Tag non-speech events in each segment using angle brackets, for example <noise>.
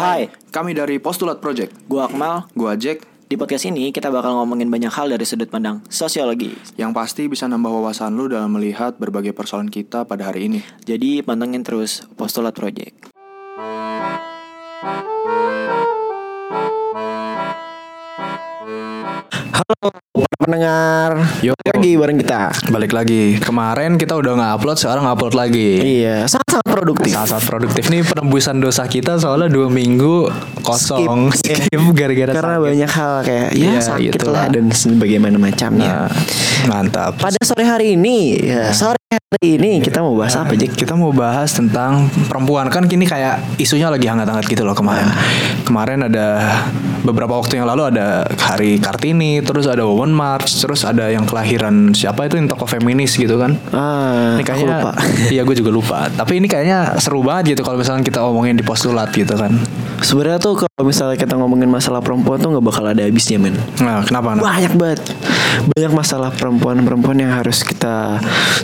Hai, Kami dari Postulat Project. gua Akmal. Gua Jack, Di podcast ini kita bakal ngomongin banyak hal dari sudut pandang sosiologi. yang pasti bisa nambah wawasan lu dalam melihat berbagai persoalan kita pada hari ini. Jadi pantengin terus Postulat Project. pendengar Yo. Lagi bareng kita Balik lagi. Kemarin kita udah nge-upload, sekarang nge-upload lagi. iya sangat-sangat produktif Sangat produktif nih penembusan dosa kita soalnya dua minggu kosong Skip. <laughs> skip gara-gara karena sakit. banyak hal kayak ya Iya, sakit itulah. lah dan sebagaimana macamnya Nah, mantap. pada sore hari ini ya sore hari ini kita mau bahas apa Jack Kita mau bahas tentang perempuan kan kini kayak isunya lagi hangat-hangat gitu loh kemarin. Kemarin ada beberapa waktu yang lalu ada Hari Kartini, terus ada Women March, terus ada yang kelahiran siapa itu yang tokoh feminis gitu kan. ah Ini kayaknya lupa <laughs> Iya gue juga lupa. Tapi ini kayaknya seru banget gitu kalau misalnya kita omongin di postulat gitu kan. sebenarnya tuh kalau misalnya kita ngomongin masalah perempuan tuh nggak bakal ada habisnya men Nah, kenapa? Nah? banyak banget banyak masalah perempuan-perempuan yang harus kita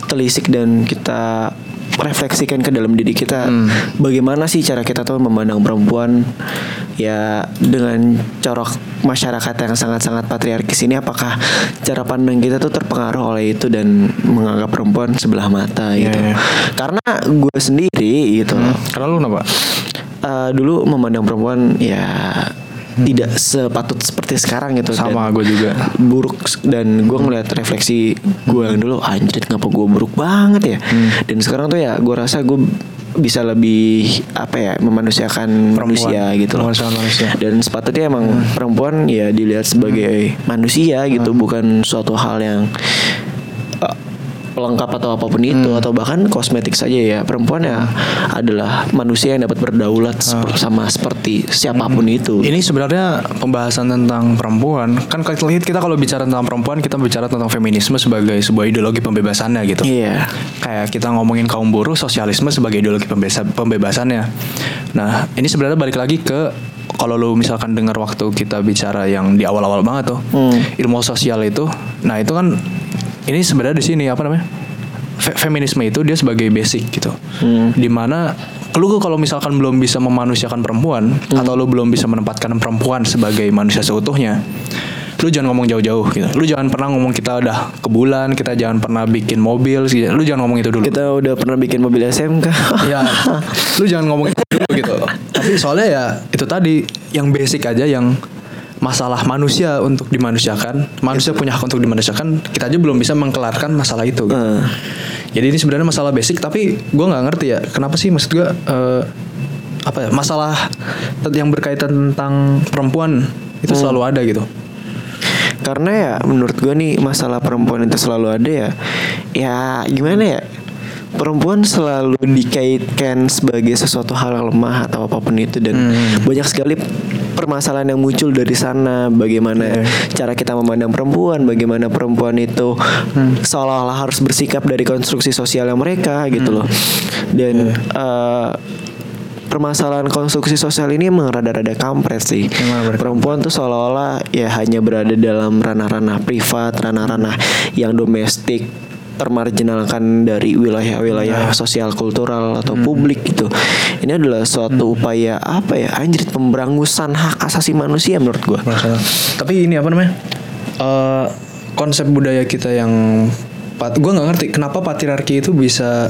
telisik dan kita refleksikan ke dalam diri kita. Bagaimana sih cara kita tuh memandang perempuan? Ya dengan corok masyarakat yang sangat-sangat patriarkis ini apakah cara pandang kita tuh terpengaruh oleh itu dan menganggap perempuan sebelah mata gitu? iya. karena gue sendiri gitu loh. Karena lu kenapa? Eh, dulu memandang perempuan ya tidak sepatut seperti sekarang gitu Sama gue juga. buruk dan gue ngeliat refleksi gue yang dulu anjir ngapa gue buruk banget ya Hmm. dan sekarang tuh ya gue rasa gue bisa lebih apa ya memanusiakan manusia gitu loh manusia. Hmm. dan sepatutnya emang perempuan ya dilihat sebagai manusia gitu Hmm. bukan suatu hal yang uh, pelengkap atau apa pun itu Hmm. atau bahkan kosmetik saja ya perempuan ya adalah manusia yang dapat berdaulat sep- sama seperti siapa pun itu Hmm. Ini sebenarnya pembahasan tentang perempuan. Kan kalau kita kalau bicara tentang perempuan, kita bicara tentang feminisme sebagai sebuah ideologi pembebasannya gitu. iya Kayak kita ngomongin kaum buruh, sosialisme sebagai ideologi pembesa- pembebasannya. Nah, ini sebenarnya balik lagi ke kalau lu misalkan dengar waktu kita bicara yang di awal-awal banget tuh, Hmm. ilmu sosial itu. Nah, itu kan ini sebenarnya di sini apa namanya? Fe- feminisme itu dia sebagai basic gitu. Hmm. Di mana lu kalau misalkan belum bisa memanusiakan perempuan Hmm. atau lu belum bisa menempatkan perempuan sebagai manusia seutuhnya, lu jangan ngomong jauh-jauh gitu. Lu jangan pernah ngomong kita udah ke bulan, kita jangan pernah bikin mobil, sih. lu jangan ngomong itu dulu. kita udah pernah bikin mobil SMK <laughs> ya, lu jangan ngomong itu dulu gitu. Tapi soalnya ya itu tadi yang basic aja yang masalah manusia untuk dimanusiakan, manusia punya hak untuk dimanusiakan, kita aja belum bisa mengkelarkan masalah itu. Gitu. Eh. Jadi ini sebenarnya masalah basic, tapi gue nggak ngerti ya kenapa sih maksud gue eh, apa ya masalah yang berkaitan tentang perempuan itu selalu ada gitu. Karena ya menurut gue nih masalah perempuan itu selalu ada ya Ya gimana ya Perempuan selalu dikaitkan sebagai sesuatu hal yang lemah atau apa pun itu Dan banyak sekali permasalahan yang muncul dari sana Bagaimana cara kita memandang perempuan Bagaimana perempuan itu seolah-olah harus bersikap dari konstruksi sosialnya mereka gitu loh. Dan eh, permasalahan konstruksi sosial ini emang rada-rada kampret sih. Emang Perempuan tuh seolah-olah ya hanya berada dalam ranah-ranah privat, ranah-ranah yang domestik termarginalkan dari wilayah-wilayah sosial kultural atau publik gitu. Ini adalah suatu upaya apa ya anjir pemberangusan hak asasi manusia menurut gua. Masalah. Tapi ini apa namanya? Eh, konsep budaya kita yang pat gue nggak ngerti kenapa patriarki itu bisa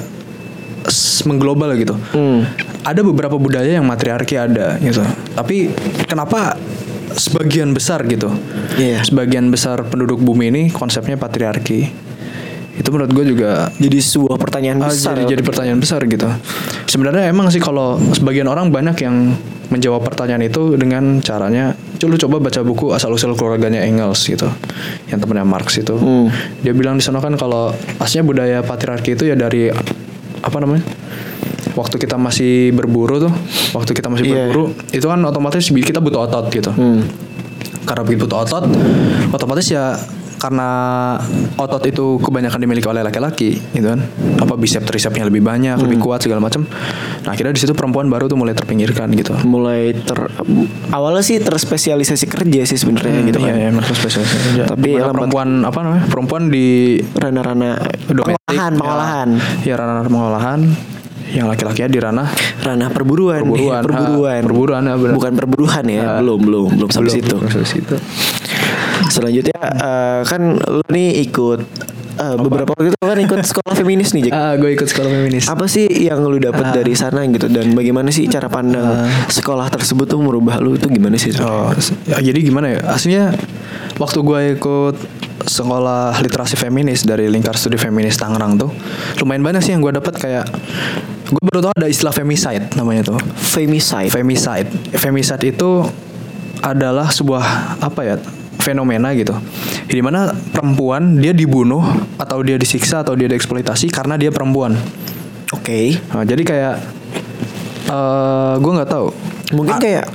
mengglobal gitu. Hmm. Ada beberapa budaya yang matriarki ada gitu. Tapi kenapa sebagian besar gitu? Iya. Sebagian besar penduduk bumi ini konsepnya patriarki. Itu menurut gue juga Jadi sebuah pertanyaan Ah, besar. jadi, jadi pertanyaan besar gitu. Sebenarnya emang sih kalau sebagian orang banyak yang menjawab pertanyaan itu dengan caranya, coba lu coba baca buku asal usul keluarganya Engels gitu, yang temennya Marx itu. Hmm. Dia bilang di sana kan kalau aslinya budaya patriarki itu ya dari apa namanya? Waktu kita masih berburu tuh, waktu kita masih Iya. berburu, itu kan otomatis kita butuh otot gitu Hmm. karena begitu butuh otot otomatis ya karena otot itu kebanyakan dimiliki oleh laki-laki gitu kan apa bicep tricepnya lebih banyak lebih kuat segala macam nah akhirnya di situ perempuan baru tuh mulai terpinggirkan gitu mulai ter awalnya sih terspesialisasi kerja sih sebenarnya gitu kan. Iya, iya, mereka spesialis aja. Tapi lambat- perempuan apa namanya? Perempuan di Rana-rana domestik, pengolahan, ya, pengolahan. Ya, ranah pengolahan. yang laki-lakinya di ranah ranah perburuan Perburuan, perburuan ha, perburuan, ya, bukan perburuhan ya Ah. belum belum belum sampai situ belum sampai situ. Selanjutnya eh, kan lu nih ikut eh, beberapa waktu itu kan ikut sekolah feminis nih Jack. Ah, gue ikut sekolah feminis. apa sih yang lu dapat dari sana gitu? Dan bagaimana sih cara pandang sekolah tersebut tuh merubah lu itu gimana sih? Oh, ya, jadi gimana ya? Aslinya waktu gue ikut sekolah literasi feminis dari lingkar studi feminis Tangerang tuh lumayan banyak sih yang gue dapat kayak gue baru tahu ada istilah femicide namanya tuh. Femicide. Femicide. Femicide itu adalah sebuah apa ya fenomena gitu di mana perempuan dia dibunuh atau dia disiksa atau dia dieksploitasi karena dia perempuan oke Nah, jadi kayak eh gue nggak tahu mungkin kayak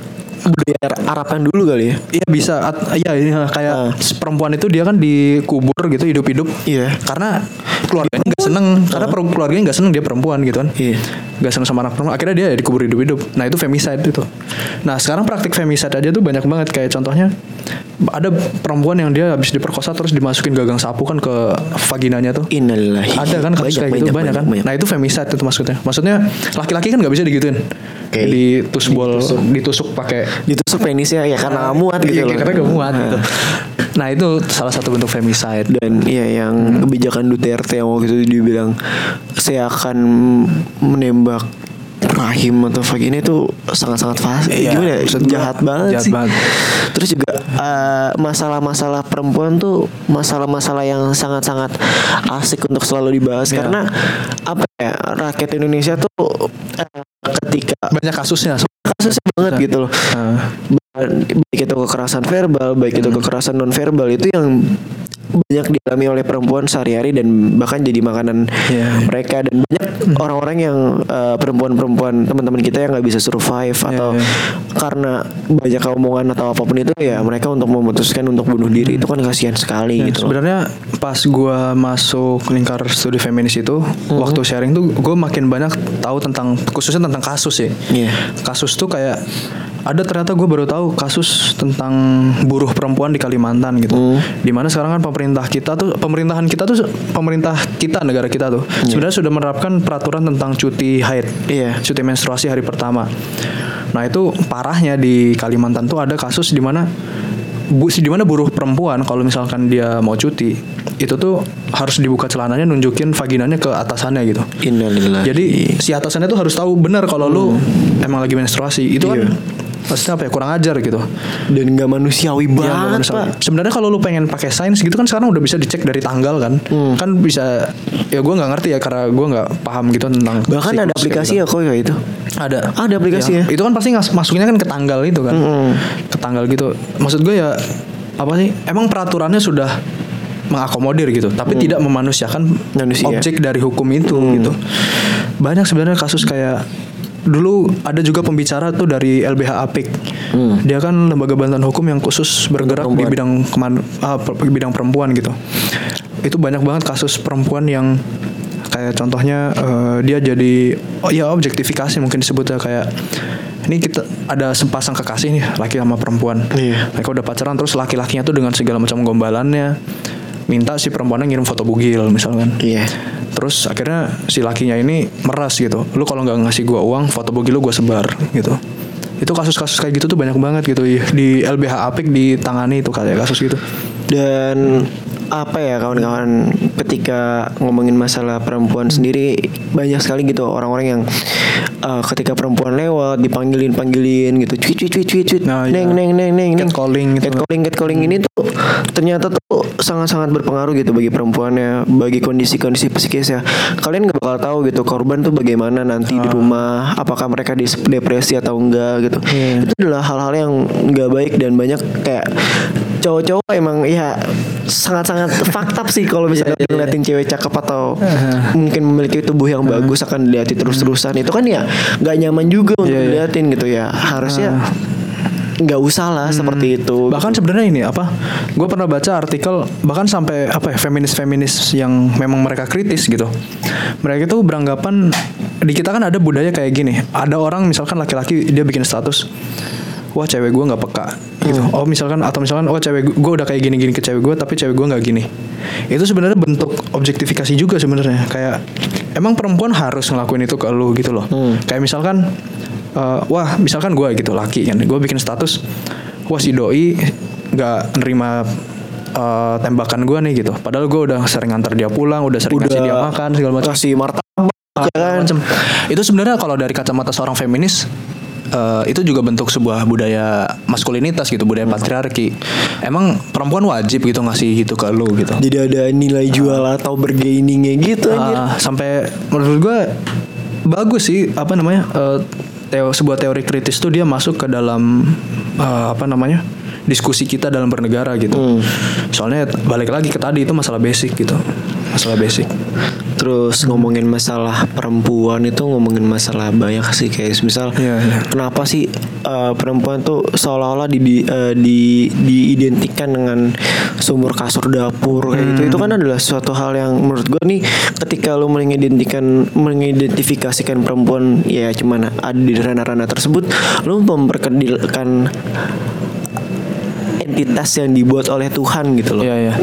budaya Araban dulu kali ya Iya bisa, iya iya, kayak Ah. perempuan itu dia kan dikubur gitu hidup-hidup. Iya. Karena keluarganya nggak seneng, karena per- keluarganya nggak seneng dia perempuan gitu kan. Iya. Nggak seneng sama anak perempuan, akhirnya dia dikubur hidup-hidup. Nah itu femicide itu. Nah sekarang praktik femicide aja tuh banyak banget kayak contohnya ada perempuan yang dia habis diperkosa terus dimasukin gagang sapu kan ke vaginanya tuh. Innalillahi Ada kan kasus kayak gitu banyak, kan. Nah itu femicide itu maksudnya. Maksudnya laki-laki kan nggak bisa digituin. Oke. Ditusbol, ditusuk pakai ditusuk penisnya ya karena nggak muat gitu Iya, loh karena gak muat gitu. Nah itu salah satu bentuk femicide. dan ya yang kebijakan Duterte yang waktu itu dia bilang saya akan menembak rahim atau vagina itu sangat-sangat fas Iya, gimana ya jahat banget jahat sih banget. terus juga eh, masalah-masalah perempuan tuh masalah-masalah yang sangat-sangat asik untuk selalu dibahas Iya. karena apa ya rakyat Indonesia tuh eh, ketika Banyak kasusnya. kasusnya banget gitu loh. Nah, baik itu kekerasan verbal, baik itu kekerasan non verbal itu yang banyak dialami oleh perempuan sehari-hari dan bahkan jadi makanan Iya. mereka dan banyak orang-orang yang eh, perempuan-perempuan teman-teman kita yang nggak bisa survive atau iya. karena banyak omongan atau apa pun itu ya mereka untuk memutuskan untuk bunuh diri itu kan kasihan sekali ya, gitu sebenarnya pas gua masuk lingkar studi feminis itu, waktu sharing tuh gue makin banyak tahu tentang khususnya tentang kasus ya. Iya. Kasus tuh kayak ada ternyata gue baru tahu kasus tentang buruh perempuan di Kalimantan gitu. Hmm. Di mana sekarang kan pemerintah kita tuh pemerintahan kita tuh pemerintah kita negara kita tuh sebenarnya sudah menerapkan peraturan tentang cuti haid, Iya. cuti menstruasi hari pertama. Nah itu parahnya di Kalimantan tuh ada kasus di mana bu di mana buruh perempuan kalau misalkan dia mau cuti itu tuh harus dibuka celananya nunjukin vaginanya ke atasannya gitu. Innalillahi. Jadi si atasannya tuh harus tahu benar kalau lu emang lagi menstruasi. Itu kan maksudnya apa ya kurang ajar gitu. dan nggak manusiawi Iya, banget manusiawi. pak. Sebenarnya kalau lu pengen pakai sains gitu kan sekarang udah bisa dicek dari tanggal kan. Hmm. Kan bisa ya gue nggak ngerti ya karena gue nggak paham gitu tentang Bahkan ada kayak aplikasi gitu. ya kok ya itu. Ada. Ada aplikasinya. Ya, itu kan pasti masuknya kan ke tanggal itu kan. Mm-mm. Ke tanggal gitu. Maksud gue ya apa sih? Emang peraturannya sudah mengakomodir gitu, tapi tidak memanusiakan Manusia. objek dari hukum itu gitu. Banyak sebenarnya kasus kayak dulu ada juga pembicara tuh dari LBH Apik. Dia kan lembaga bantuan hukum yang khusus bergerak di bidang keman, ah, bidang perempuan gitu. Itu banyak banget kasus perempuan yang kayak contohnya eh, dia jadi oh ya objektifikasi mungkin disebutnya kayak ini kita ada sepasang kekasih nih laki sama perempuan Iya. mereka udah pacaran terus laki-lakinya tuh dengan segala macam gombalannya minta si perempuannya ngirim foto bugil misalkan. Iya. terus akhirnya si lakinya ini meras gitu. Lu kalau nggak ngasih gua uang foto bugil lu gua sebar gitu. Itu kasus-kasus kayak gitu tuh banyak banget gitu di LBH Apik ditangani itu kayak kasus gitu. Dan apa ya kawan-kawan ketika ngomongin masalah perempuan sendiri banyak sekali gitu orang-orang yang uh, ketika perempuan lewat dipanggilin panggilin gitu cuit cuit cuit cuit cuit Nah, neng, iya. neng neng neng neng Catcalling gitu. catcalling catcalling ini tuh ternyata tuh sangat-sangat berpengaruh gitu bagi perempuannya bagi kondisi-kondisi psikis ya kalian nggak bakal tahu gitu korban tuh bagaimana nanti di rumah apakah mereka depresi atau enggak gitu Iya. itu adalah hal-hal yang nggak baik dan banyak kayak cowok-cowok emang ya sangat-sangat <laughs> fakta sih kalau misalnya ngeliatin cewek cakep atau mungkin memiliki tubuh yang bagus akan dilihatin terus-terusan itu kan ya nggak nyaman juga untuk Iya, iya. diliatin gitu ya. Harusnya nggak usah lah seperti itu. Bahkan sebenarnya ini apa gue pernah baca artikel bahkan sampai apa ya feminis feminis yang memang mereka kritis gitu. Mereka itu beranggapan di kita kan ada budaya kayak gini. Ada orang misalkan laki-laki dia bikin status wah cewek gue nggak peka gitu. Oh misalkan atau misalkan oh cewek gue udah kayak gini-gini ke cewek gue tapi cewek gue nggak gini. Itu sebenarnya bentuk objektifikasi juga sebenarnya. Kayak emang perempuan harus ngelakuin itu ke lu gitu loh. Kayak misalkan eh, wah misalkan gue gitu laki kan. Gue bikin status wah si doi nggak nerima eh, tembakan gue nih gitu. Padahal gue udah sering antar dia pulang udah sering kasih dia makan segala macam. kasih martabak ya kan? macam. Itu sebenarnya kalau dari kacamata seorang feminis eh, itu juga bentuk sebuah budaya maskulinitas gitu budaya patriarki. Emang perempuan wajib gitu ngasih gitu ke lu gitu? Jadi ada nilai jual atau bergainingnya gitu anjir? Ah, sampai menurut gue bagus sih apa namanya eh, teo sebuah teori kritis tuh dia masuk ke dalam eh, apa namanya diskusi kita dalam bernegara gitu. Soalnya balik lagi ke tadi itu masalah basic gitu masalah basic. Terus ngomongin masalah perempuan itu ngomongin masalah banyak sih kayak misal Iya, iya. kenapa sih uh, perempuan tuh seolah-olah di, di, uh, di- diidentikan dengan sumur kasur dapur kayak gitu. Itu kan adalah suatu hal yang menurut gue nih ketika lu mengidentikan mengidentifikasikan perempuan ya cuman ada di ranah-ranah tersebut lu memperkedilkan entitas yang dibuat oleh Tuhan gitu loh. Iya iya.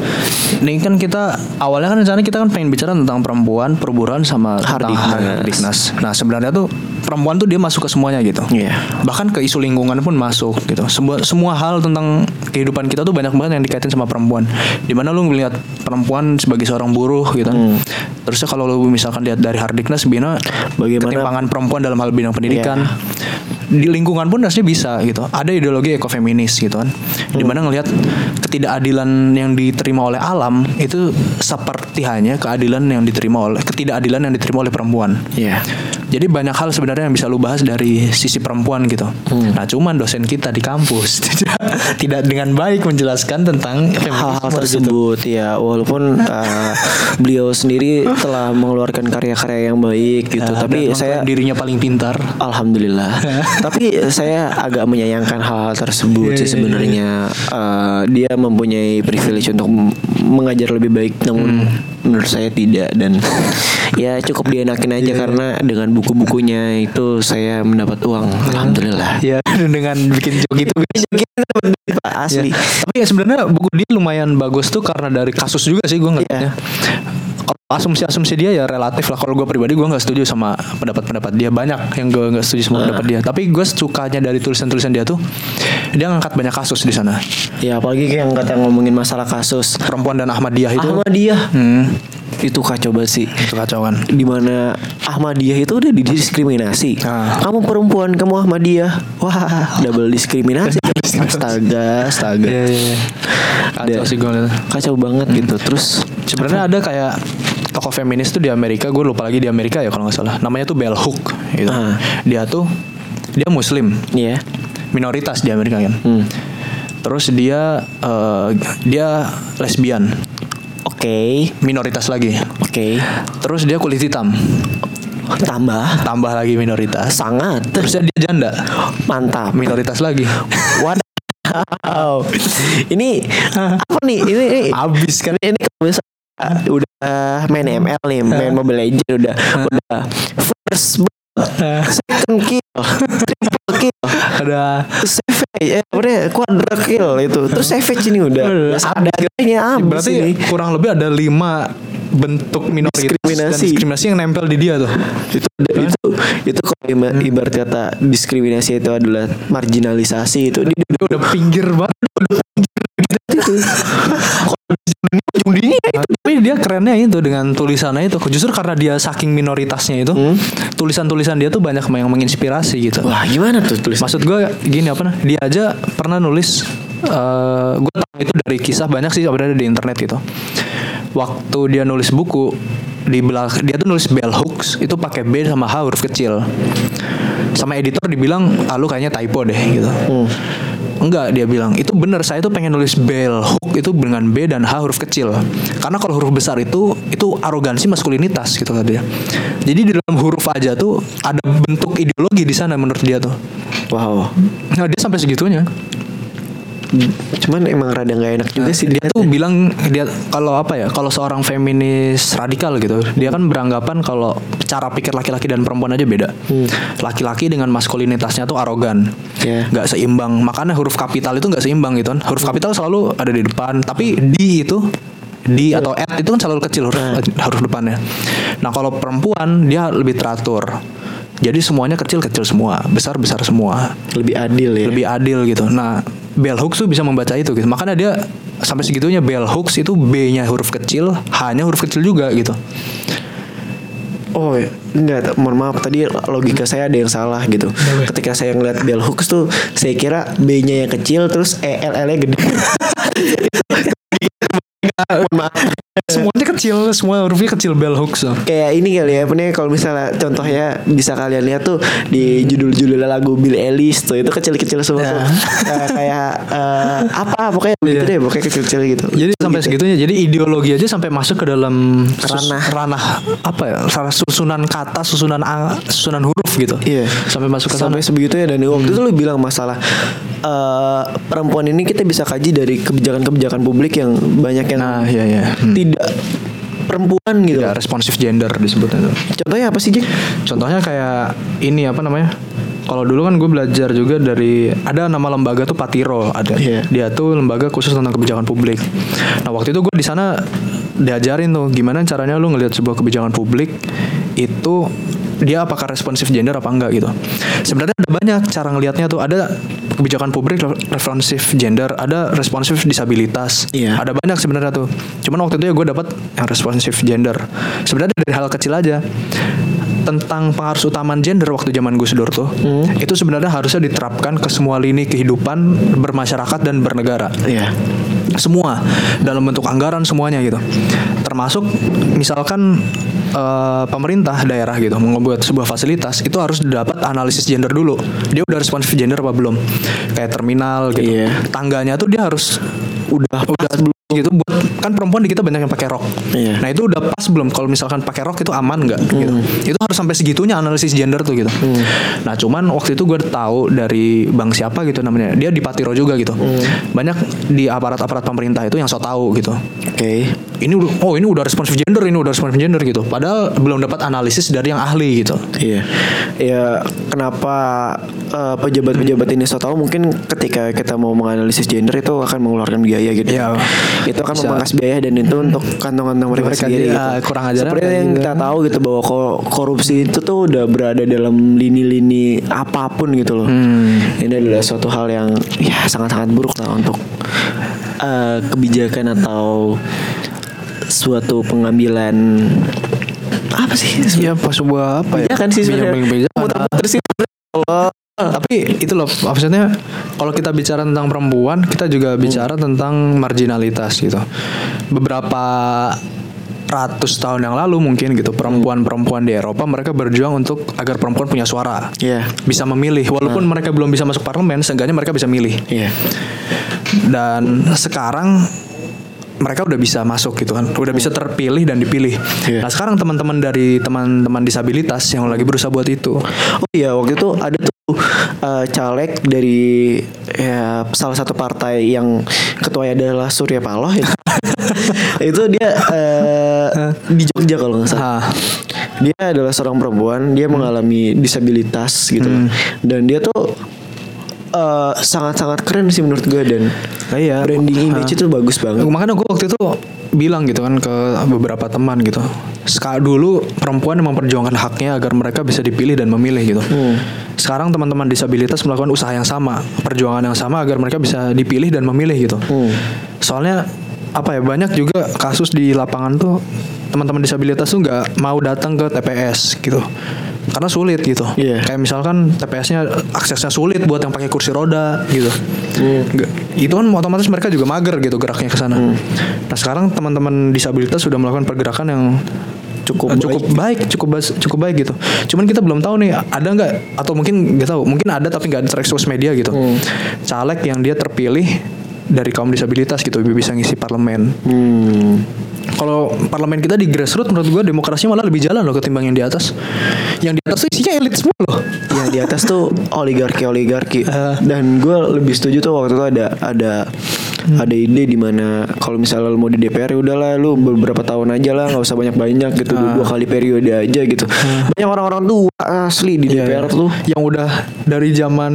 Ini kan kita awalnya kan rencana kita kan pengen bicara tentang perempuan, perburuan sama Hardiknas. Nah sebenarnya tuh perempuan tuh dia masuk ke semuanya gitu. Iya. Bahkan ke isu lingkungan pun masuk gitu. Semua semua hal tentang kehidupan kita tuh banyak banget yang dikaitin sama perempuan. Di mana lu ngelihat perempuan sebagai seorang buruh gitu. Terusnya kalau lu misalkan lihat dari hardiknas bina Bagaimana- ketimpangan perempuan dalam hal bidang pendidikan di lingkungan pun harusnya bisa gitu. Ada ideologi ekofeminis gitu kan. Di mana ngelihat ketidakadilan yang diterima oleh alam itu seperti hanya keadilan yang diterima oleh ketidakadilan yang diterima oleh perempuan. Iya. Jadi banyak hal sebenarnya yang bisa lu bahas dari sisi perempuan gitu. Nah, cuman dosen kita di kampus <laughs> tidak tidak dengan baik menjelaskan tentang hal-hal gitu. tersebut ya walaupun uh, beliau sendiri telah mengeluarkan karya-karya yang baik gitu Nah, tapi saya dirinya paling pintar. Alhamdulillah. <laughs> Tapi saya agak menyayangkan hal-hal tersebut Iya, sih sebenarnya. Eh, dia mempunyai privilege untuk mengajar lebih baik, namun Hmm. menurut saya tidak dan <laughs> ya cukup dienakin Iya, aja karena dengan buku-bukunya itu saya mendapat uang. Alhamdulillah. <laughs> Ya, dengan bikin joke gitu. <laughs> Pak asli. Ya. Tapi ya sebenarnya buku dia lumayan bagus tuh karena dari kasus juga sih gue ngeliatnya. Kalau asumsi-asumsi dia ya relatif lah. Kalau gue pribadi gue nggak setuju sama pendapat-pendapat dia banyak yang gue nggak setuju sama pendapat dia. Tapi gue sukanya dari tulisan-tulisan dia tuh dia ngangkat banyak kasus di sana. Ya apalagi yang kata ngomongin masalah kasus Perempuan dan Ahmadiyah itu. Ahmadiyah Hmm, itu kacau banget sih. itu kacau kan. di mana Ahmadiyah itu udah didiskriminasi. Ah. Kamu perempuan, kamu Ahmadiyah. Wah, double diskriminasi. <laughs> astaga, astaga. Iya, iya, iya. Kacau Da- sih gue. Kacau banget gitu. Terus Sebenarnya ada kayak tokoh feminis tuh di Amerika, gue lupa lagi di Amerika ya kalau nggak salah. Namanya tuh Bell Hook gitu. Ah. Dia tuh dia muslim, ya. minoritas di Amerika kan. Hmm. Terus dia eh, dia lesbian, Oke, minoritas lagi. oke. Terus dia kulit hitam, Tambah tambah lagi minoritas. sangat Terus dia janda, mantap. minoritas lagi. Wadaw. ini apa nih? Ini, ini Abis kan. ini kalau udah main ML nih, main Mobile Legends udah udah first blood, second kill, triple kill, Ada savage, eh udah quadra kill itu. Terus savage ini udah Udah, ada adanya abis berarti ini. kurang lebih ada lima bentuk minoritas dan Diskriminasi. diskriminasi yang nempel di dia tuh. itu itu itu kalau iba- ibarat kata diskriminasi itu adalah marginalisasi itu dia Dia udah pinggir banget. itu <laughs> ujung dunia Tapi dia kerennya itu dengan tulisannya itu justru karena dia saking minoritasnya itu tulisan-tulisan dia tuh banyak yang menginspirasi gitu. wah gimana tuh tulis Maksud gue gini apa nah? Dia aja pernah nulis eh gue tahu itu dari kisah banyak sih sebenarnya di internet gitu. Waktu dia nulis buku di belakang dia tuh nulis bell hooks itu pakai B sama H huruf kecil. Sama editor dibilang ah lu kayaknya typo deh gitu. Enggak dia bilang itu bener saya tuh pengen nulis bell hook itu dengan B dan H huruf kecil. Karena kalau huruf besar itu itu arogansi maskulinitas gitu kata dia. Jadi di dalam huruf aja tuh ada bentuk ideologi di sana menurut dia tuh. Wow. Nah dia sampai segitunya cuman emang rada nggak enak juga sih Dia tuh bilang dia kalau apa ya kalau seorang feminis radikal gitu dia kan beranggapan kalau cara pikir laki-laki dan perempuan aja beda laki-laki dengan maskulinitasnya tuh arogan Ya. nggak seimbang makanya huruf kapital itu nggak seimbang gitu kan huruf kapital selalu ada di depan tapi di itu D atau at itu kan selalu kecil huruf, huruf depannya. Nah kalau perempuan dia lebih teratur. Jadi semuanya kecil-kecil semua, besar-besar semua. Lebih adil ya. Lebih adil gitu. Nah bell hooks tuh bisa membaca itu gitu. Makanya dia sampai segitunya bell hooks itu B-nya huruf kecil, H-nya huruf kecil juga gitu. Oh enggak, mohon maaf tadi logika saya ada yang salah gitu. Ketika saya ngeliat bell hooks tuh, saya kira B-nya yang kecil terus E L L-nya gede. <laughs> maaf. Semuanya kecil, semua hurufnya kecil bell hooks. tuh. Kayak ini kali ya, punya kalau misalnya contohnya bisa kalian lihat tuh di judul-judul lagu Bill Ellis tuh itu kecil-kecil semua Ya. tuh. Eh, kayak eh, apa pokoknya gitu deh, pokoknya kecil-kecil gitu. Jadi sampai segitunya. Jadi ideologi aja sampai masuk ke dalam Ranah. ranah apa ya? Salah susunan kata, susunan susunan huruf gitu. Iya. Sampai masuk ke sana. sampai sebegitunya dan waktu itu lu bilang masalah eh, perempuan ini kita bisa kaji dari kebijakan-kebijakan publik yang banyak yang Nah, iya iya. Hmm. tidak perempuan gitu. Ya, responsif gender disebutnya. Contohnya apa sih Jack? Contohnya kayak ini apa namanya? Kalau dulu kan gue belajar juga dari ada nama lembaga tuh Patiro ada. Iya. Dia tuh lembaga khusus tentang kebijakan publik. Nah waktu itu gue di sana diajarin tuh gimana caranya lu ngelihat sebuah kebijakan publik itu dia apakah responsif gender apa enggak gitu. Sebenarnya ada banyak cara ngelihatnya tuh ada kebijakan publik responsif gender, ada responsif disabilitas. Iya. Ada banyak sebenarnya tuh. Cuman waktu itu ya gue dapat yang responsif gender. Sebenarnya dari hal kecil aja tentang pengaruh utamaan gender waktu zaman Gus Dur tuh itu sebenarnya harusnya diterapkan ke semua lini kehidupan bermasyarakat dan bernegara Iya. semua dalam bentuk anggaran semuanya gitu termasuk misalkan eh, pemerintah daerah gitu membuat sebuah fasilitas itu harus dapat analisis gender dulu. Dia udah responsif gender apa belum? Kayak terminal gitu. Iya. tangganya tuh dia harus udah udah gitu. Buat kan perempuan di kita banyak yang pakai rok. Iya. nah itu udah pas belum. Kalau misalkan pakai rok itu aman nggak? Gitu. Itu harus sampai segitunya analisis gender tuh gitu. Nah cuman waktu itu gue tahu dari bang siapa gitu namanya. Dia di Patiro juga gitu. Banyak di aparat-aparat pemerintah itu yang so tahu gitu. Oke. ini udah oh ini udah responsif gender ini udah responsif gender gitu. Padahal belum dapat analisis dari yang ahli gitu. Iya. Ya kenapa eh, pejabat-pejabat ini so tahu mungkin ketika kita mau menganalisis gender itu akan mengeluarkan biaya gitu. Iya. Itu akan Bisa. memangkas biaya dan itu untuk kantong-kantong mereka, Mereka sendiri gitu. kurang ajaran Seperti yang gitu. kita tahu gitu bahwa ko- korupsi itu tuh udah berada dalam lini-lini apa pun gitu loh. Hmm. Ini adalah suatu hal yang ya sangat-sangat buruk lah untuk eh, kebijakan atau suatu pengambilan apa sih? Iya pas sebuah apa ya Iya kan sih sebenarnya. Muter-muter sih. Allah. tapi itu loh maksudnya kalau kita bicara tentang perempuan kita juga bicara tentang marginalitas gitu beberapa ratus tahun yang lalu mungkin gitu perempuan-perempuan di Eropa mereka berjuang untuk agar perempuan punya suara Iya. bisa memilih walaupun mereka belum bisa masuk parlemen seenggaknya mereka bisa milih Iya. dan sekarang mereka udah bisa masuk gitu kan udah bisa terpilih dan dipilih Iya. nah sekarang teman-teman dari teman-teman disabilitas yang lagi berusaha buat itu Oh iya waktu itu ada tuh eh, caleg dari ya salah satu partai yang ketuanya adalah Surya Paloh ya. <laughs> itu dia eh, di Jogja kalau nggak salah. Ah. Dia adalah seorang perempuan, dia mengalami disabilitas gitu. Dan dia tuh eh, sangat-sangat keren sih menurut gue dan Iya. branding image itu bagus banget. Makanya gue waktu itu bilang gitu kan ke beberapa teman gitu. Sekal dulu perempuan memperjuangkan haknya agar mereka bisa dipilih dan memilih gitu. Sekarang teman-teman disabilitas melakukan usaha yang sama, perjuangan yang sama agar mereka bisa dipilih dan memilih gitu. Soalnya apa ya banyak juga kasus di lapangan tuh teman-teman disabilitas tuh nggak mau datang ke TPS gitu karena sulit gitu. Iya. kayak misalkan TPS-nya aksesnya sulit buat yang pakai kursi roda gitu. Nggak- itu kan otomatis mereka juga mager gitu geraknya ke sana. Nah sekarang teman-teman disabilitas sudah melakukan pergerakan yang Cukup cukup baik, cukup bas- cukup baik gitu. Cuman kita belum tahu nih ada nggak? Atau mungkin nggak tahu, mungkin ada tapi nggak terekspos media gitu. Caleg yang dia terpilih dari kaum disabilitas gitu bisa ngisi parlemen. Hmm. Kalau parlemen kita di grassroots menurut gue demokrasinya malah lebih jalan loh ketimbang yang di atas. Yang di atas tuh isinya elit semua loh. yang di atas tuh oligarki oligarki Eh. <laughs> dan gue lebih setuju tuh waktu itu ada ada ada ide di mana kalau misalnya lu mau di DPR ya udahlah lu beberapa tahun aja lah nggak usah banyak banyak gitu dua kali periode aja gitu banyak orang-orang tua asli di Iya, DPR iya. tuh yang udah dari zaman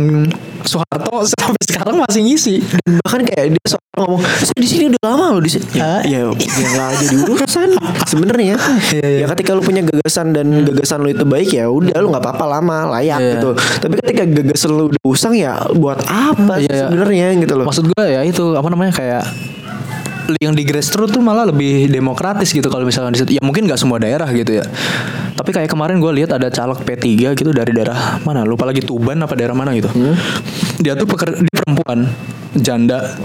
Soeharto sampai sekarang masih ngisi. Dan bahkan kayak dia soal ngomong, saya di sini udah lama loh di sini. Ya, ya, ya nggak jadi urusan sebenarnya. <laughs> Ya ketika lu punya gagasan dan gagasan lu itu baik ya udah lu nggak apa-apa lama layak Iya. gitu. Tapi ketika gagasan lu udah usang ya buat apa iya. sebenarnya gitu loh. Maksud gue ya itu apa namanya kayak yang di grassroots tuh malah lebih demokratis gitu kalau misalnya di situ. Ya mungkin nggak semua daerah gitu ya. Tapi kayak kemarin gue lihat ada caleg P3 gitu dari daerah mana? Lupa lagi Tuban apa daerah mana gitu. Dia tuh peker, dia perempuan janda.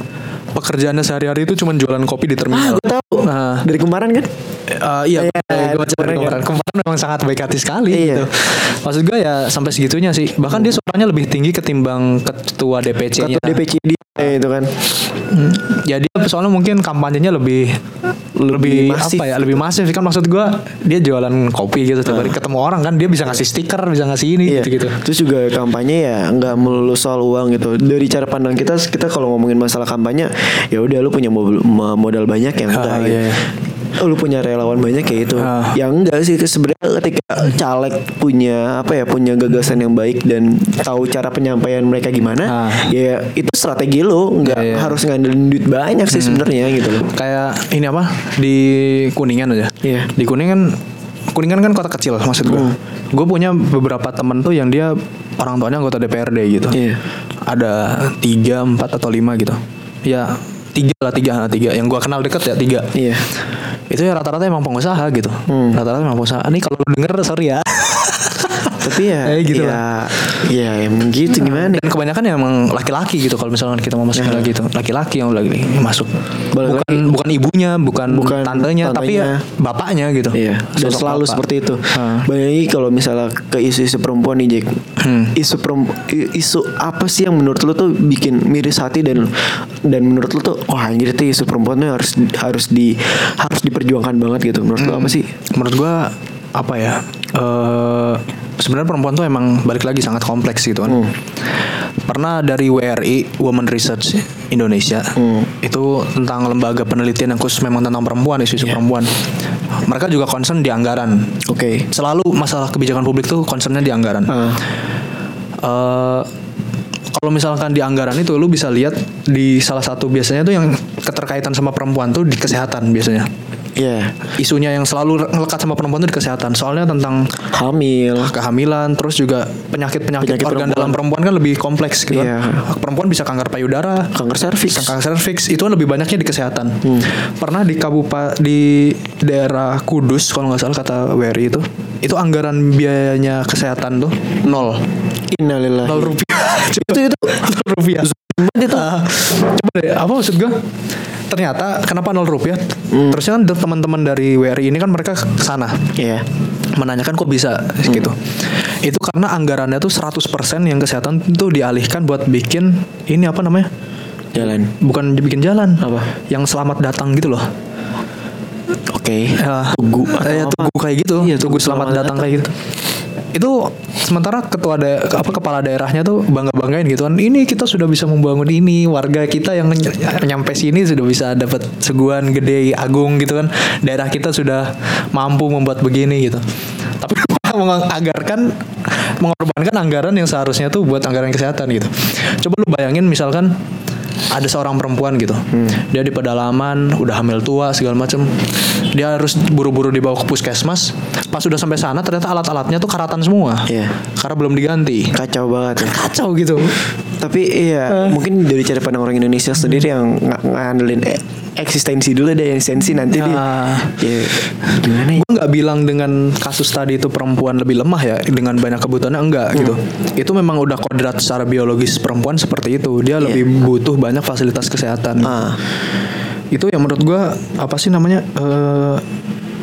Pekerjaannya sehari-hari itu cuma jualan kopi di Ah, terminal. gue tahu. Nah, Dari kemarin kan? Eh, iya, Iya, gue baca kemarin kemarin. Kemarin memang sangat baik hati sekali Iya. gitu. Maksud gue ya sampai segitunya sih. Bahkan dia suaranya lebih tinggi ketimbang ketua DPC-nya. Ketua DPCD itu kan. Hmm, Ya dia soalnya mungkin kampanyenya lebih lebih, masif. apa ya lebih masif kan maksud gua dia jualan kopi gitu tiap hari ketemu orang kan dia bisa ngasih stiker bisa ngasih ini Iya. gitu gitu Terus juga kampanye ya nggak melulu soal uang gitu. Dari cara pandang kita, kita kalau ngomongin masalah kampanye, ya udah lu punya modal banyak yang enggak. Ah, gitu. iya, iya. Oh, lu punya relawan banyak kayak itu. Ah. Yang enggak sih sebenarnya ketika caleg punya apa ya punya gagasan yang baik dan tahu cara penyampaian mereka gimana, Ah. ya itu strategi lu nggak Iya, iya. harus ngandelin duit banyak sih sebenarnya gitu loh. kayak ini apa di kuningan aja Iya. di kuningan kuningan kan kota kecil maksud gua Hmm. gue punya beberapa temen tuh yang dia orang tuanya anggota DPRD gitu Iya. ada tiga empat atau lima gitu ya tiga lah tiga tiga yang gua kenal deket ya tiga Iya. Itu ya rata-rata emang pengusaha gitu. Hmm. rata-rata emang pengusaha. Ini kalau denger sorry ya Tapi ya, <laughs> Eh, gitu ya, ya emang gitu gimana? dan kebanyakan ya emang laki-laki gitu kalau misalkan kita mau masukin lagi itu laki-laki yang lagi masuk Balik bukan bukan ibunya bukan, Bukan tantenya, tapi ya tantenya. bapaknya gitu Iya, dan selalu bapak. seperti itu. Ah. Bayangin kalau misalnya ke isu-isu perempuan nih Jack. Hmm. Isu perempu- i- isu apa sih yang menurut lu tuh bikin miris hati dan dan menurut lu tuh wah anjir itu isu perempuan tuh harus harus di harus diperjuangkan banget gitu. Menurut lu apa sih? menurut gua apa ya eh sebenarnya perempuan tuh emang balik lagi sangat kompleks gitu kan Hmm. pernah dari WRI Women Research Indonesia Hmm. itu tentang lembaga penelitian yang khusus memang tentang perempuan isu-isu Iya. perempuan mereka juga concern di anggaran Oke. selalu masalah kebijakan publik tuh concernnya di anggaran Ah. eh kalau misalkan di anggaran itu lu bisa lihat di salah satu biasanya tuh yang keterkaitan sama perempuan tuh di kesehatan biasanya. Iya. Isunya yang selalu ngelekat sama perempuan tuh di kesehatan. Soalnya tentang Hamil. kehamilan terus juga penyakit-penyakit Penyakit organ perempuan. dalam perempuan kan lebih kompleks gitu. Iya. kan. Perempuan bisa kanker payudara, Kanker serviks. kanker serviks itu kan lebih banyaknya di kesehatan. Hmm. Pernah di kabupaten di daerah Kudus kalau nggak salah kata WRI itu, itu anggaran biayanya kesehatan tuh nol. Innalillahi. nol rupiah Itu itu nol rupiah Ah, coba deh apa maksud gue ternyata kenapa nol rupiah Hmm. terusnya kan teman-teman dari WRI ini kan mereka ke sana Iya. menanyakan kok bisa gitu itu karena anggarannya tuh 100% yang kesehatan tuh dialihkan buat bikin ini apa namanya Jalan. bukan bikin jalan Apa? yang selamat datang gitu loh Oke. Ya, Tugu atau ya, tugu kayak gitu. Iya, tugu tugu selamat, selamat datang datang. kayak gitu. Itu sementara ketua da- apa kepala daerahnya tuh bangga-banggain gitu kan. Ini kita sudah bisa membangun ini, warga kita yang ny- nyampe sini sudah bisa dapat seguan gede agung gitu kan. Daerah kita sudah mampu membuat begini gitu. Tapi <laughs> menganggarkan mengorbankan anggaran yang seharusnya tuh buat anggaran kesehatan gitu. Coba lu bayangin misalkan ada seorang perempuan gitu. Dia di pedalaman udah hamil tua segala macem. Dia harus buru-buru dibawa ke puskesmas. Pas sudah sampai sana ternyata alat-alatnya tuh karatan semua. Iya. karena belum diganti. Kacau banget ya. kacau gitu. Tapi iya, mungkin dari cara pandang orang Indonesia sendiri yang ng- ngandelin e- eksistensi dulu deh, eksistensi nanti Ya. dia. Ya, gimana ya? gue nggak bilang dengan kasus tadi itu perempuan lebih lemah ya dengan banyak kebutuhannya enggak gitu itu memang udah kodrat secara biologis perempuan seperti itu dia lebih butuh banyak fasilitas kesehatan Ah, itu yang menurut gua apa sih namanya eh,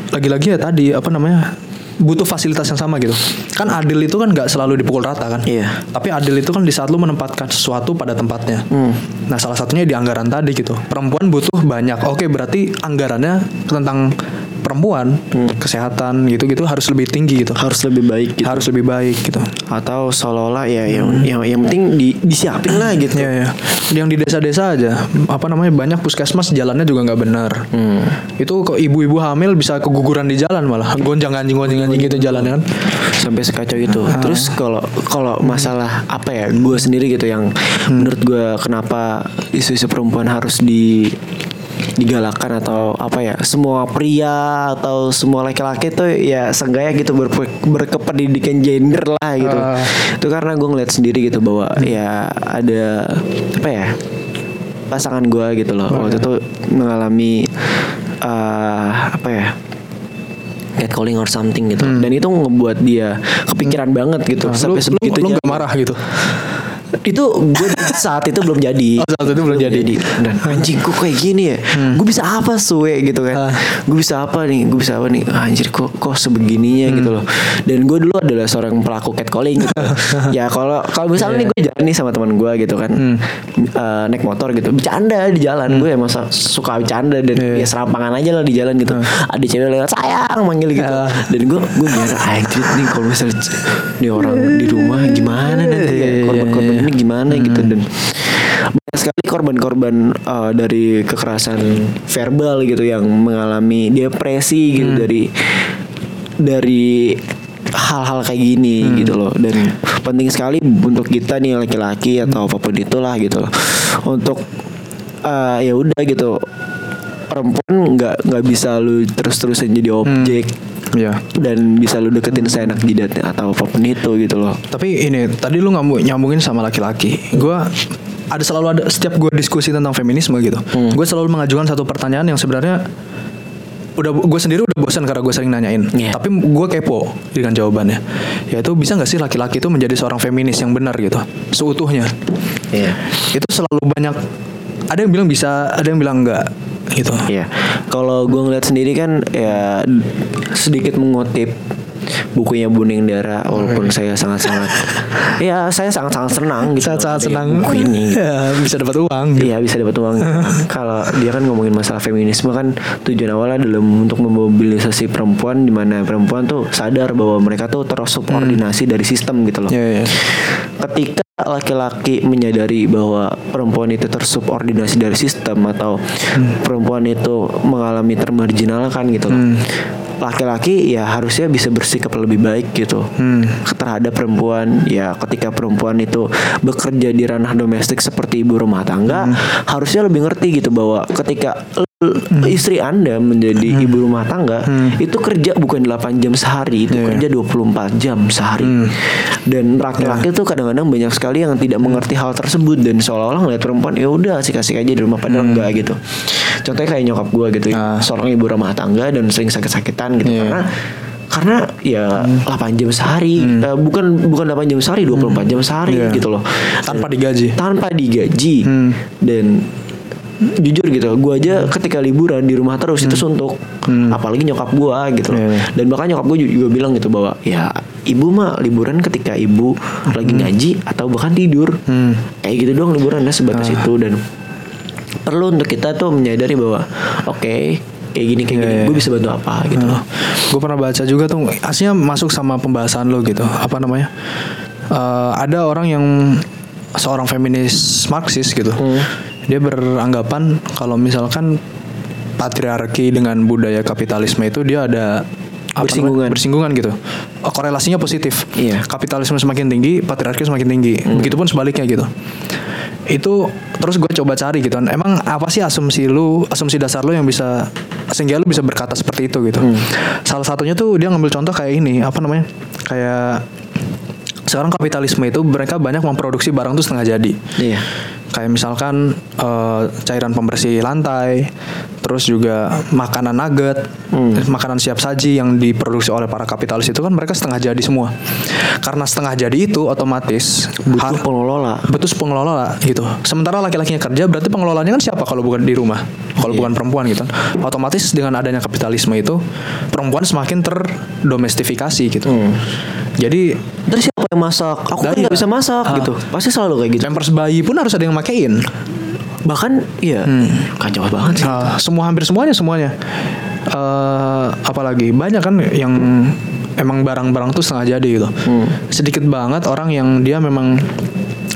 lagi-lagi ya tadi apa namanya butuh fasilitas yang sama gitu. Kan adil itu kan nggak selalu dipukul rata kan? Iya. tapi adil itu kan di saat lu menempatkan sesuatu pada tempatnya. Hmm. nah salah satunya di anggaran tadi gitu. Perempuan butuh banyak. Oke berarti anggarannya tentang perempuan kesehatan gitu-gitu harus lebih tinggi gitu. Harus lebih baik gitu. Harus lebih baik gitu. Atau seolah-olah ya yang yang yang penting di, disiapin lah gitu. Ya ya yang di desa-desa aja. Apa namanya banyak puskesmas jalannya juga nggak benar. Itu kok ibu-ibu hamil bisa keguguran di jalan malah. Gonjang anjing gonjang anjing gitu jalannya kan. Sampai sekacau itu. Terus kalau kalau masalah apa ya, gue sendiri gitu yang menurut gue kenapa isu-isu perempuan harus di digalakkan atau apa ya semua pria atau semua laki-laki tuh ya seenggaknya gitu ber, berkependidikan gender lah gitu. Ah. itu karena gue ngeliat sendiri gitu bahwa ya ada apa ya pasangan gue gitu loh. Waktu itu mengalami eh, apa ya catcalling or something gitu. Dan itu ngebuat dia kepikiran banget gitu. Nah, lu, sampai lu, sebegitunya lu nggak marah gitu itu gue saat itu belum jadi. Oh, saat itu belum jadi. dan anjing kok kayak gini ya. Gue bisa apa suwe gitu kan? Ah. gue bisa apa nih? Gue bisa apa nih? Ah, anjir kok kok sebegininya gitu loh. Dan gue dulu adalah seorang pelaku catcalling gitu. <laughs> Ya kalau kalau misalnya nih gue jalan nih sama teman gue gitu kan. Eh, naik motor gitu. Bercanda di jalan. Gue emang suka bercanda dan ya serampangan aja lah di jalan gitu. Ada cewek lewat sayang manggil gitu. Ah. dan gue gue biar anjir nih kalau misalnya nih orang di rumah gimana nanti ya? Iya, iya, korban-korban iya. ini gimana gitu dan banyak sekali korban-korban uh, dari kekerasan verbal gitu yang mengalami depresi gitu dari dari hal-hal kayak gini gitu loh. Dan penting sekali untuk kita nih laki-laki atau apa pun itulah gitu loh. Untuk uh, ya udah gitu perempuan nggak nggak bisa lu terus-terusan jadi objek Iya. dan bisa lu deketin seenak jidatnya atau apa pun itu gitu loh Tapi ini tadi lu nggak nyambungin sama laki-laki. Gua ada selalu ada setiap gue diskusi tentang feminisme gitu. Gue selalu mengajukan satu pertanyaan yang sebenarnya udah gue sendiri udah bosan karena gue sering nanyain. Iya. Tapi gue kepo dengan jawabannya. Yaitu bisa nggak sih laki-laki itu menjadi seorang feminis yang benar gitu, seutuhnya. Iya Itu selalu banyak. Ada yang bilang bisa, ada yang bilang enggak gitu. Iya, kalau gue ngeliat sendiri kan ya sedikit mengutip bukunya Buning Dara walaupun saya sangat-sangat <laughs> ya saya sangat-sangat senang gitu Saat-saat dengan senang buku ini <laughs> Ya, bisa dapat uang. gitu. Iya bisa dapat uang. <laughs> Kalau dia kan ngomongin masalah feminisme kan tujuan awalnya dalam untuk memobilisasi perempuan di mana perempuan tuh sadar bahwa mereka tuh tersubordinasi dari sistem gitu loh. Iya, iya. Ketika laki-laki menyadari bahwa perempuan itu tersubordinasi dari sistem atau perempuan itu mengalami termarginalkan gitu loh. Laki-laki ya harusnya bisa bersikap lebih baik gitu. Terhadap perempuan ya ketika perempuan itu bekerja di ranah domestik seperti ibu rumah tangga harusnya lebih ngerti gitu bahwa ketika l- istri anda menjadi ibu rumah tangga itu kerja bukan 8 jam sehari itu Iya. kerja 24 jam sehari. Dan laki-laki tuh kadang-kadang banyak sekali yang tidak mengerti hal tersebut dan seolah-olah ngeliat perempuan ya udah asik-asik aja di rumah padahal enggak gitu. Contohnya kayak nyokap gue gitu Ah. seorang ibu rumah tangga dan sering sakit-sakitan gitu Iya. karena karena ya 8 jam sehari Eh, bukan bukan 8 jam sehari 24 jam sehari Iya. gitu loh. Tanpa digaji. tanpa digaji. Hmm. dan jujur gitu gue aja ketika liburan di rumah terus itu suntuk apalagi nyokap gue gitu loh Hmm. Iya, iya. dan bahkan nyokap gue juga bilang gitu bahwa ya ibu mah liburan ketika ibu lagi ngaji atau bahkan tidur Hmm. kayak gitu doang liburannya sebatas itu dan perlu untuk kita tuh menyadari bahwa oke kayak gini kayak Iya, gini iya. gue bisa bantu apa gitu loh Gue pernah baca juga tuh, aslinya masuk sama pembahasan lo gitu. Apa namanya? Eh, ada orang yang seorang feminis Marxis gitu. Hmm. Dia beranggapan kalau misalkan patriarki dengan budaya kapitalisme itu dia ada Bersinggungan. bersinggungan gitu. Oh, korelasinya positif. Iya. Kapitalisme semakin tinggi, patriarki semakin tinggi. Hmm. Begitupun sebaliknya gitu. Itu terus gue coba cari gitu. Emang apa sih asumsi lu, asumsi dasar lu yang bisa sehingga lu bisa berkata seperti itu gitu. Hmm. Salah satunya tuh dia ngambil contoh kayak ini, apa namanya? Kayak sekarang kapitalisme itu mereka banyak memproduksi barang tuh setengah jadi. iya Kayak misalkan eh, cairan pembersih lantai, terus juga makanan nugget, makanan siap saji yang diproduksi oleh para kapitalis itu kan mereka setengah jadi semua. Karena setengah jadi itu otomatis butuh pengelola betul pengelola gitu. Sementara laki-lakinya kerja berarti pengelolanya kan siapa kalau bukan di rumah? Kalau bukan perempuan gitu. Otomatis dengan adanya kapitalisme itu perempuan semakin terdomestifikasi gitu. Jadi terus siapa yang masak aku kan Dari- nggak bisa masak Ah. gitu pasti selalu kayak gitu pampers bayi pun harus ada yang makein. bahkan iya kacau banget sih Ah, semua hampir semuanya semuanya. eh apalagi banyak kan yang emang barang-barang tuh setengah jadi gitu. Hmm. Sedikit banget orang yang dia memang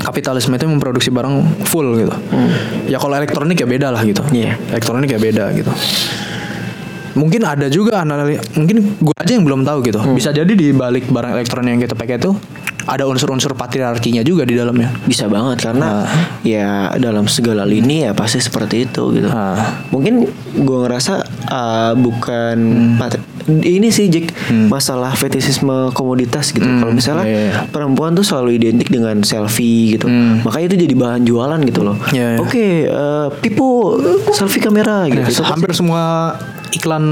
kapitalisme itu memproduksi barang full gitu. Ya kalau elektronik ya beda lah gitu. Hmm. Iya. Elektronik ya beda gitu. Mungkin ada juga anali mungkin gua aja yang belum tahu gitu. Hmm. Bisa jadi di balik barang elektronik yang kita pakai itu ada unsur-unsur patriarkinya juga di dalamnya. Bisa banget karena ya dalam segala lini ya pasti seperti itu gitu. Ah. Mungkin gua ngerasa uh, bukan Hmm. pat- ini sih Jack masalah fetisisme komoditas gitu. Kalau misalnya iya, iya. perempuan tuh selalu identik dengan selfie gitu. Hmm. Makanya itu jadi bahan jualan gitu loh. Iya, iya. Oke, uh, Pipo selfie kamera gitu. Itu pasti- hampir semua iklan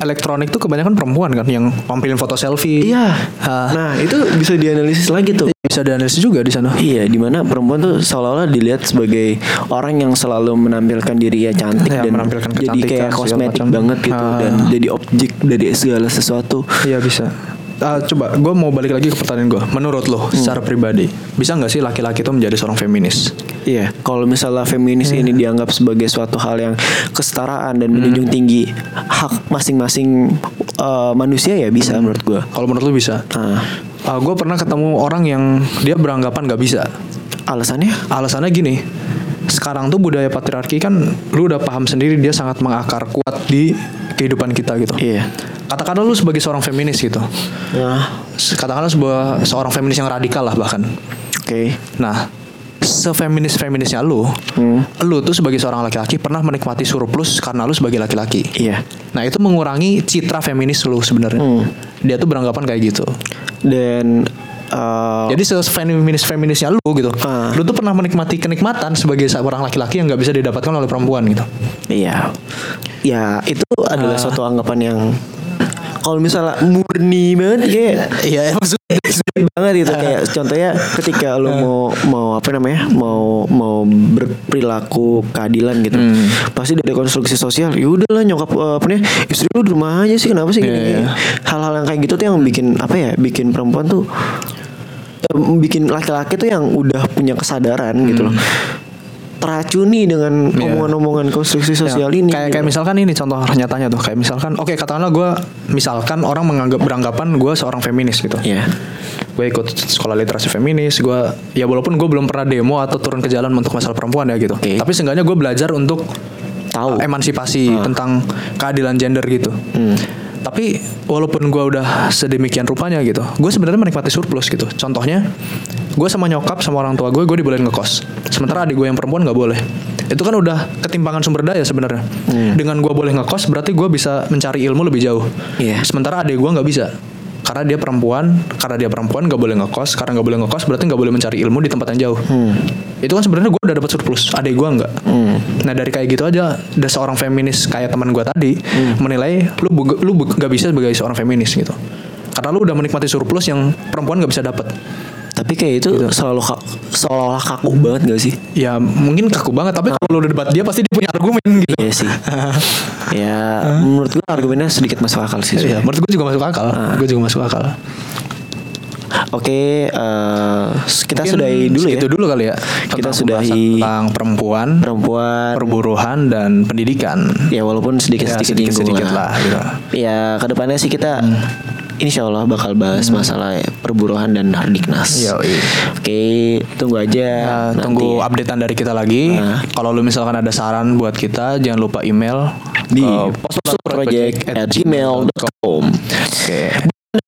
elektronik tuh kebanyakan perempuan kan yang tampilin foto selfie. Iya. Ah. Nah, itu bisa dianalisis lagi tuh. Bisa dianalisis juga di sana. Iya, di mana perempuan tuh seolah-olah dilihat sebagai orang yang selalu menampilkan dirinya cantik Ya, dan menampilkan jadi kayak kosmetik banget gitu Ah. dan jadi objek dari segala sesuatu. Iya bisa. Ah, coba, gue mau balik lagi ke pertanyaan gue. Menurut lo, secara pribadi, bisa nggak sih laki-laki itu menjadi seorang feminis? Iya, kalau misalnya feminis ini dianggap sebagai suatu hal yang kesetaraan dan menjunjung tinggi hak masing-masing uh, manusia ya bisa menurut gua. Kalau menurut lo bisa? Ah, gue pernah ketemu orang yang dia beranggapan nggak bisa. alasannya? Alasannya gini, sekarang tuh budaya patriarki kan, lu udah paham sendiri dia sangat mengakar kuat di kehidupan kita gitu. Iya. Katakanlah lu sebagai seorang feminis gitu. Nah, Katakanlah sebuah seorang feminis yang radikal lah bahkan. oke. Nah, sefeminis feminisnya lu, Hmm. lu tuh sebagai seorang laki-laki pernah menikmati surplus karena lu sebagai laki-laki. Iya. Nah itu mengurangi citra feminis lu sebenarnya. Hmm. Dia tuh beranggapan kayak gitu. Dan uh, Jadi sefeminis feminisnya lu gitu, Ah. lu tuh pernah menikmati kenikmatan sebagai seorang laki-laki yang nggak bisa didapatkan oleh perempuan gitu. Iya. Ya, itu Ah. adalah suatu anggapan yang kalau misalnya murni banget kayak Iya, maksudnya sulit banget gitu kayak contohnya ketika lu mau mau apa namanya? mau mau berperilaku keadilan gitu. Pasti dari konstruksi sosial, ya udahlah nyokap eh, apa nih? Istri lu di rumah aja sih kenapa sih gini? Iya, iya. Hal-hal yang kayak gitu tuh yang bikin apa ya? Bikin perempuan tuh bikin laki-laki tuh yang udah punya kesadaran gitu loh. Teracuni dengan Iya. omongan-omongan konstruksi sosial Ya, ini. Kayak gitu. kayak misalkan ini contoh nyatanya tuh kayak misalkan oke katakanlah gue misalkan orang menganggap beranggapan gue seorang feminis gitu. Iya. Gue ikut sekolah literasi feminis, gue ya walaupun gue belum pernah demo atau turun ke jalan untuk masalah perempuan ya gitu. Oke. Tapi seenggaknya gue belajar untuk Tahu. uh, emansipasi tentang keadilan gender gitu. Tapi walaupun gue udah sedemikian rupanya gitu, gue sebenarnya menikmati surplus gitu. Contohnya, gue sama nyokap sama orang tua gue, gue dibolehin ngekos. Sementara adik gue yang perempuan nggak boleh. Itu kan udah ketimpangan sumber daya sebenarnya. Dengan gue boleh ngekos, berarti gue bisa mencari ilmu lebih jauh. Iya. Sementara adik gue nggak bisa. Karena dia perempuan, karena dia perempuan nggak boleh ngekos, karena nggak boleh ngekos berarti nggak boleh mencari ilmu di tempat yang jauh. Itu kan sebenarnya gue udah dapat surplus, adik gue nggak. Nah dari kayak gitu aja, ada seorang feminis kayak teman gue tadi menilai lu lu nggak bisa sebagai seorang feminis gitu. Karena lu udah menikmati surplus yang perempuan nggak bisa dapat. Tapi kayak itu Gitu. selalu ka- seolah-olah kaku banget gak sih? Ya mungkin kaku banget, tapi kalau lu udah debat dia pasti dia punya argumen gitu. Iya sih. <laughs> ya menurut gue argumennya sedikit masuk akal sih. Iya, sebenarnya. menurut gue juga masuk akal. Gue juga masuk akal. Oke, eh, kita Mungkin sudahi dulu ya. dulu kali ya. Kita sudahi tentang perempuan, perempuan. perburuhan dan pendidikan. Ya walaupun sedikit Ya, sedikit sedikit-sedikit lah, gitu. Ya ke depannya sih kita Insya Allah bakal bahas masalah perburuhan dan hardiknas. Yoi. Oke, tunggu aja. Nanti. tunggu updatean dari kita lagi. Nah. Kalau lu misalkan ada saran buat kita, jangan lupa email di ke postproject at gmail.com. Oke.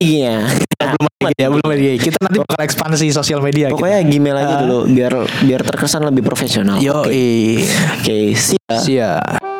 Iya. belum lagi ya, belum lagi. Kita nanti bakal ekspansi sosial media. Pokoknya Gmail aja dulu biar biar terkesan lebih profesional. Yo, Oke, Oke, siap. Siap.